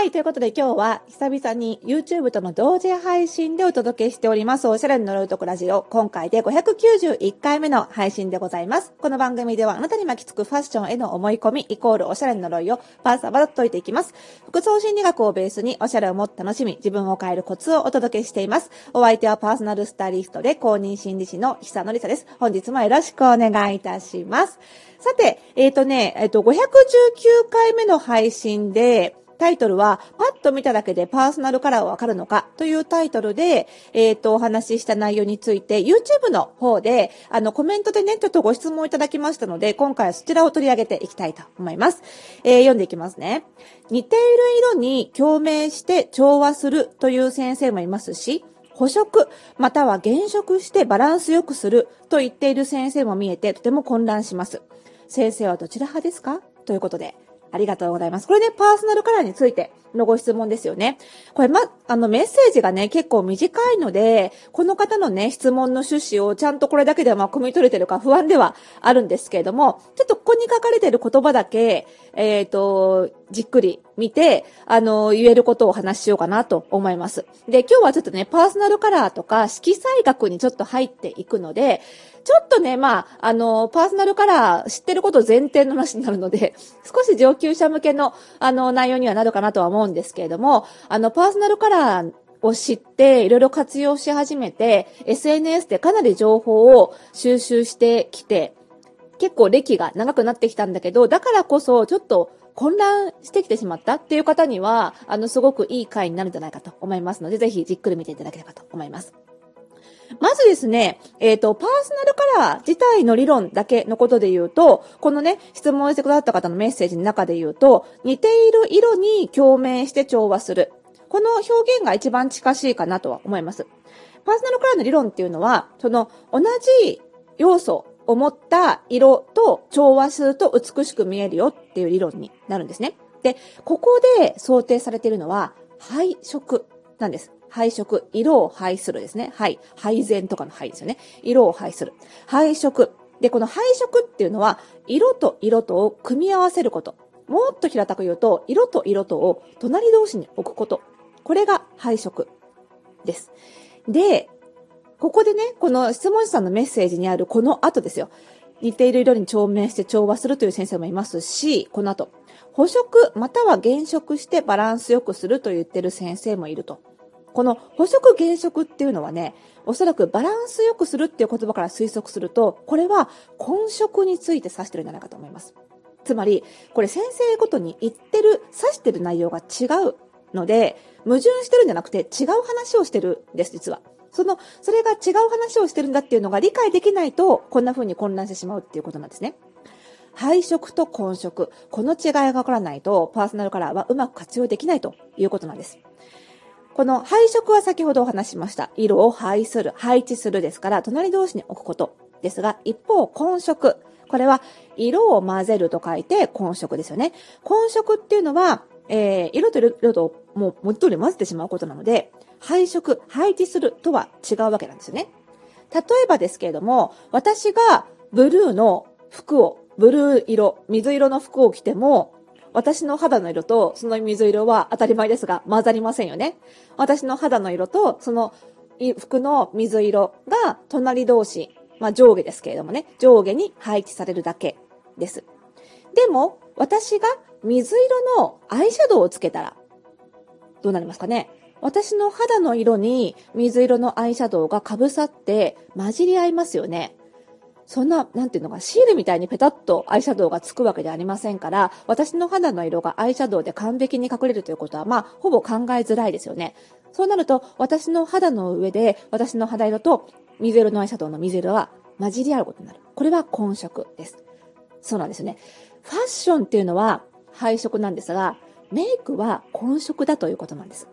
はい。ということで今日は久々に YouTube との同時配信でお届けしております。おしゃれの呪うとこラジオ。今回で591回目の配信でございます。この番組ではあなたに巻きつくファッションへの思い込みイコールおしゃれの呪いをパーサバラと解いていきます。服装心理学をベースにおしゃれをもっと楽しみ、自分を変えるコツをお届けしています。お相手はパーソナルスタイリストで公認心理師の久野里沙です。本日もよろしくお願いいたします。さて、えっ、とね、えっ、と、519回目の配信で、タイトルは、パッと見ただけでパーソナルカラーはわかるのかというタイトルで、えっ、と、お話しした内容について、YouTube の方で、あの、コメントでね、ちょっとご質問いただきましたので、今回はそちらを取り上げていきたいと思います。えー読んでいきますね。似ている色に共鳴して調和するという先生もいますし、補色、または減色してバランス良くすると言っている先生も見えて、とても混乱します。先生はどちら派ですか？ということで、ありがとうございます。これね、パーソナルカラーについてのご質問ですよね。これ、ま、あの、メッセージがね、結構短いので、この方のね、質問の趣旨をちゃんとこれだけではまあ、汲み取れてるか不安ではあるんですけれども、ちょっとここに書かれてる言葉だけ、えっ、と、じっくり見て、あの、言えることをお話ししようかなと思います。で、今日はちょっとね、パーソナルカラーとか色彩学にちょっと入っていくので、ちょっとね、まあ、あの、パーソナルカラー知ってること前提の話になるので、少し上級者向けの、あの、内容にはなるかなとは思思うんですけれども、あの、パーソナルカラーを知って、いろいろ活用し始めて、SNS でかなり情報を収集してきて、結構歴が長くなってきたんだけど、だからこそちょっと混乱してきてしまったっていう方には、あの、すごくいい回になるんじゃないかと思いますので、ぜひじっくり見ていただければと思います。まずですね、えっ、と、パーソナルカラー自体の理論だけのことで言うと、このね、質問してくださった方のメッセージの中で言うと、似ている色に共鳴して調和する。この表現が一番近しいかなとは思います。パーソナルカラーの理論っていうのは、その同じ要素を持った色と調和すると美しく見えるよっていう理論になるんですね。で、ここで想定されているのは配色なんです。配色。色を配するですね。はい。配膳とかの配ですよね。色を配する。配色。で、この配色っていうのは、色と色とを組み合わせること。もっと平たく言うと、色と色とを隣同士に置くこと。これが配色です。で、ここでね、この質問者さんのメッセージにあるこの後ですよ。似ている色に調明して調和するという先生もいますし、この後、補色または減色してバランスよくすると言ってる先生もいると。この補色減色っていうのはね、おそらくバランスよくするっていう言葉から推測すると、これは混色について指してるんじゃないかと思います。つまり、これ先生ごとに言ってる、指してる内容が違うので、矛盾してるんじゃなくて違う話をしてるんです、実は。その、それが違う話をしてるんだっていうのが理解できないと、こんな風に混乱してしまうっていうことなんですね。配色と混色、この違いがわからないと、パーソナルカラーはうまく活用できないということなんです。この配色は先ほどお話しました。色を配する、配置するですから、隣同士に置くことですが、一方、混色。これは、色を混ぜると書いて混色ですよね。混色っていうのは、えー、色と色ともう文字通り混ぜてしまうことなので、配色、配置するとは違うわけなんですよね。例えばですけれども、私がブルーの服を、ブルー色、水色の服を着ても、私の肌の色とその水色は当たり前ですが混ざりませんよね。私の肌の色とその服の水色が隣同士、まあ上下ですけれどもね、上下に配置されるだけです。でも、私が水色のアイシャドウをつけたら、どうなりますかね私の肌の色に水色のアイシャドウが被さって混じり合いますよね。そんな、なんていうのか、シールみたいにペタッとアイシャドウがつくわけではありませんから、私の肌の色がアイシャドウで完璧に隠れるということは、まあ、ほぼ考えづらいですよね。そうなると、私の肌の上で、私の肌色と水色のアイシャドウの水色は混じり合うことになる。これは混色です。そうなんですね。ファッションっていうのは配色なんですが、メイクは混色だということなんです。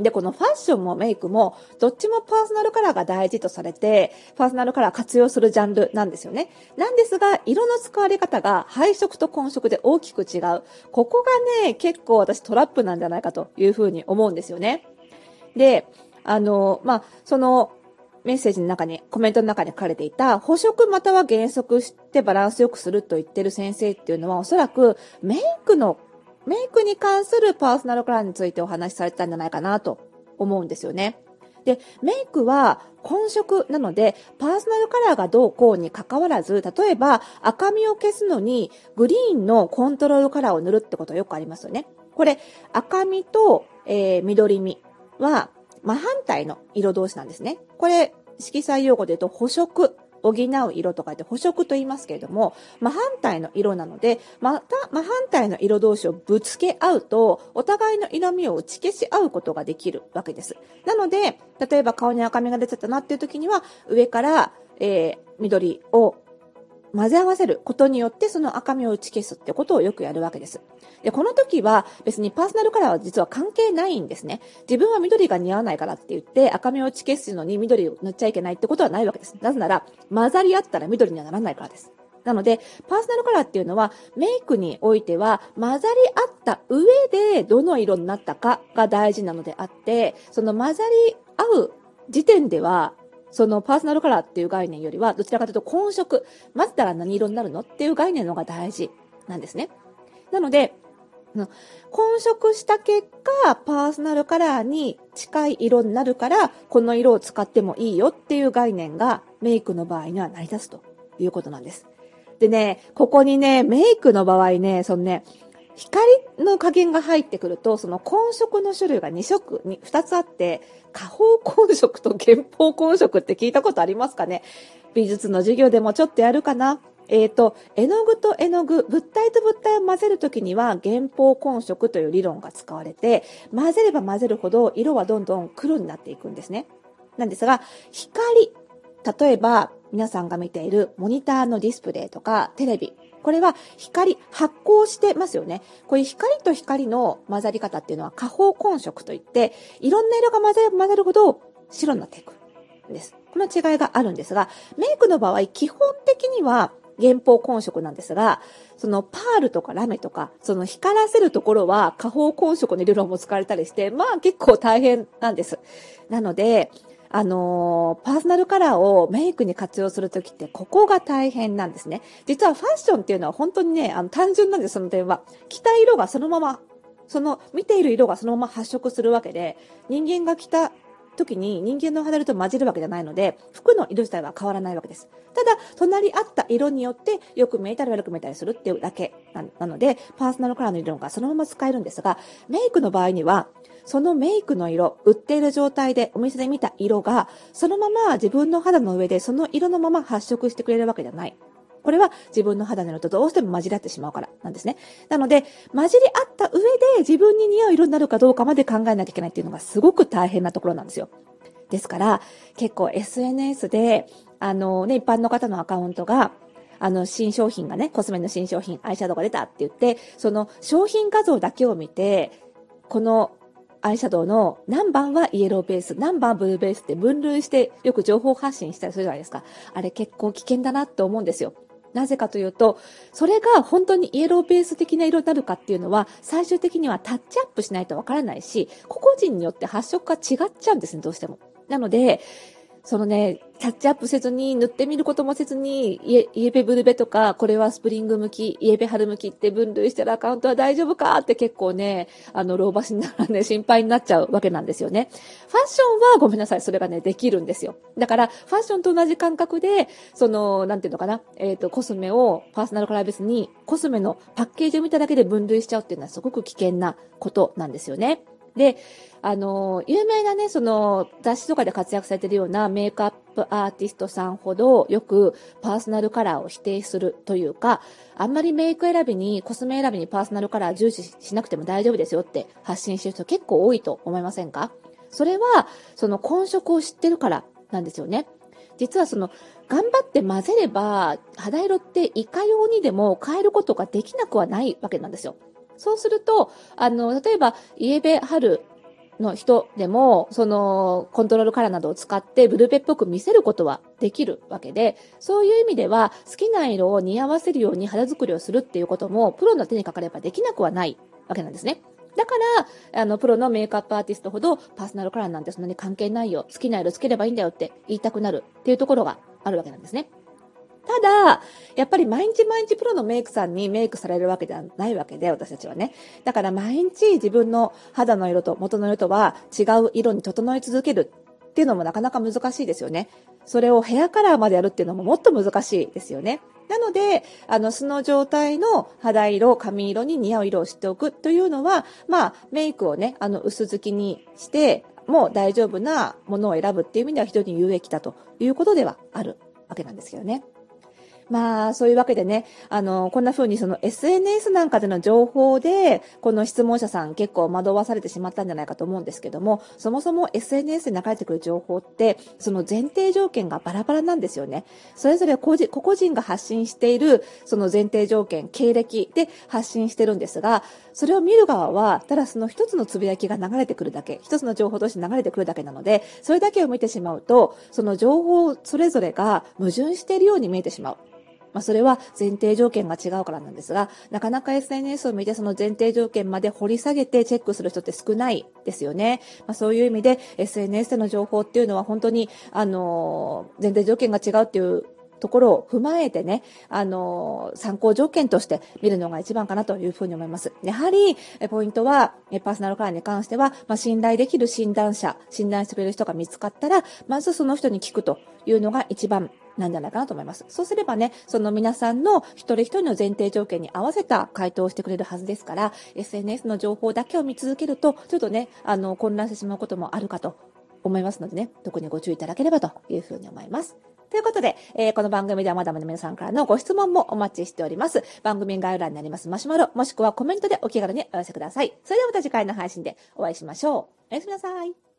で、このファッションもメイクも、どっちもパーソナルカラーが大事とされて、パーソナルカラー活用するジャンルなんですよね。なんですが、色の使われ方が配色と混色で大きく違う。ここがね、結構私トラップなんじゃないかというふうに思うんですよね。で、あの、まあ、その、メッセージの中に、コメントの中に書かれていた、補色または減色してバランスよくすると言ってる先生っていうのは、おそらくメイクのメイクに関するパーソナルカラーについてお話しされてたんじゃないかなと思うんですよね。で、メイクは混色なので、パーソナルカラーがどうこうに関わらず、例えば赤みを消すのにグリーンのコントロールカラーを塗るってことよくありますよね。これ、赤みと、えー、緑みは真反対の色同士なんですね。これ、色彩用語で言うと補色補う色とかって補色と言いますけれども、真反対の色なので、また真反対の色同士をぶつけ合うと、お互いの色味を打ち消し合うことができるわけです。なので、例えば顔に赤みが出ちゃったなっていう時には、上から、えー、緑を混ぜ合わせることによってその赤みを打ち消すってことをよくやるわけです。で、この時は別にパーソナルカラーは実は関係ないんですね。自分は緑が似合わないからって言って赤みを打ち消すのに緑を塗っちゃいけないってことはないわけです。なぜなら混ざり合ったら緑にはならないからです。なので、パーソナルカラーっていうのは、メイクにおいては、混ざり合った上で、どの色になったかが大事なのであって、その混ざり合う時点では、そのパーソナルカラーっていう概念よりは、どちらかというと混色、混ぜたら何色になるのっていう概念の方が大事なんですね。なので、混色した結果、パーソナルカラーに近い色になるから、この色を使ってもいいよっていう概念がメイクの場合には成り立つということなんです。でね、ここにね、メイクの場合ね、そのね、光の加減が入ってくると、その混色の種類が2色、に2つあって、下方混色と原方混色って聞いたことありますかね？美術の授業でもちょっとやるかな？えっ、ー、と、絵の具と絵の具、物体と物体を混ぜるときには原方混色という理論が使われて、混ぜれば混ぜるほど色はどんどん黒になっていくんですね。なんですが、光、例えば皆さんが見ているモニターのディスプレイとかテレビ、これは光、発光してますよね。こういう光と光の混ざり方っていうのは下方混色といって、いろんな色が混ざ混ざるほど白になっていくんです。この違いがあるんですが、メイクの場合、基本的には原方混色なんですが、そのパールとかラメとか、その光らせるところは下方混色の理論も使われたりして、まあ結構大変なんです。なので、あのー、パーソナルカラーをメイクに活用するときって、ここが大変なんですね。実はファッションっていうのは本当にね、あの、単純なんです、その点は。着た色がそのまま、その、見ている色がそのまま発色するわけで、人間が着た時に人間の肌と混じるわけじゃないので、服の色自体は変わらないわけです。ただ、隣り合った色によってよく見えたり悪く見えたりするっていうだけなので、パーソナルカラーの色がそのまま使えるんですが、メイクの場合には、そのメイクの色、売っている状態でお店で見た色が、そのまま自分の肌の上でその色のまま発色してくれるわけじゃない。これは自分の肌の色とどうしても混じり合ってしまうからなんですね。なので、混じり合った上で自分に似合う色になるかどうかまで考えなきゃいけないっていうのがすごく大変なところなんですよ。ですから、結構 SNS で、あのね、一般の方のアカウントが、あの、新商品がね、コスメの新商品、アイシャドウが出たって言って、その商品画像だけを見て、このアイシャドウの何番はイエローベース、何番ブルーベースって分類してよく情報発信したりするじゃないですか。あれ結構危険だなって思うんですよ。なぜかというと、それが本当にイエローベース的な色になるかっていうのは、最終的にはタッチアップしないとわからないし、個々人によって発色が違っちゃうんですね、どうしても。なので、そのね、タッチアップせずに、塗ってみることもせずに、イエベブルベとか、これはスプリング向き、イエベ春向きって分類してるアカウントは大丈夫かって結構ね、あの、老婆しながらね、心配になっちゃうわけなんですよね。ファッションはごめんなさい、それがね、できるんですよ。だから、ファッションと同じ感覚で、その、なんていうのかな、えっ、ー、と、コスメをパーソナルカラーベースに、コスメのパッケージを見ただけで分類しちゃうっていうのはすごく危険なことなんですよね。で、あの、有名なね、その雑誌とかで活躍されてるようなメイクアップアーティストさんほどよくパーソナルカラーを否定するというか、あんまりメイク選びに、コスメ選びにパーソナルカラー重視しなくても大丈夫ですよって発信してる人結構多いと思いませんか？それは、その混色を知ってるからなんですよね。実はその、頑張って混ぜれば、肌色っていかようにでも変えることができなくはないわけなんですよ。そうすると、あの、例えば、イエベ春の人でも、その、コントロールカラーなどを使ってブルーベっぽく見せることはできるわけで、そういう意味では、好きな色を似合わせるように肌作りをするっていうことも、プロの手にかかればできなくはないわけなんですね。だから、あの、プロのメイクアップアーティストほど、パーソナルカラーなんてそんなに関係ないよ。好きな色つければいいんだよって言いたくなるっていうところがあるわけなんですね。ただ、やっぱり毎日毎日プロのメイクさんにメイクされるわけではないわけで、私たちはね。だから毎日自分の肌の色と元の色とは違う色に整い続けるっていうのもなかなか難しいですよね。それをヘアカラーまでやるっていうのももっと難しいですよね。なので、あの、素の状態の肌色、髪色に似合う色を知っておくというのは、まあ、メイクをね、あの、薄付きにして、もう大丈夫なものを選ぶっていう意味では非常に有益だということではあるわけなんですけどね。まあ、そういうわけでね、あの、こんな風にその SNS なんかでの情報で、この質問者さん結構惑わされてしまったんじゃないかと思うんですけども、そもそも SNS で流れてくる情報って、その前提条件がバラバラなんですよね。それぞれ個人、個々人が発信している、その前提条件、経歴で発信してるんですが、それを見る側は、ただその一つのつぶやきが流れてくるだけ、一つの情報として流れてくるだけなので、それだけを見てしまうと、その情報それぞれが矛盾しているように見えてしまう。まあ、それは前提条件が違うからなんですが、なかなか SNS を見てその前提条件まで掘り下げてチェックする人って少ないですよね。まあ、そういう意味で SNS での情報っていうのは本当に、あの、前提条件が違うっていうところを踏まえてね、あの、参考条件として見るのが一番かなというふうに思います。やはり、ポイントは、パーソナルカラーに関しては、まあ、信頼できる診断者、診断してくれる人が見つかったら、まずその人に聞くというのが一番なんじゃないかなと思います。そうすればね、その皆さんの一人一人の前提条件に合わせた回答をしてくれるはずですから、SNS の情報だけを見続けると、ちょっとね、あの、混乱してしまうこともあるかと思いますのでね、特にご注意いただければというふうに思います。ということで、えー、この番組ではまだまだ皆さんからのご質問もお待ちしております。番組概要欄にありますマシュマロ、もしくはコメントでお気軽にお寄せください。それではまた次回の配信でお会いしましょう。おやすみなさい。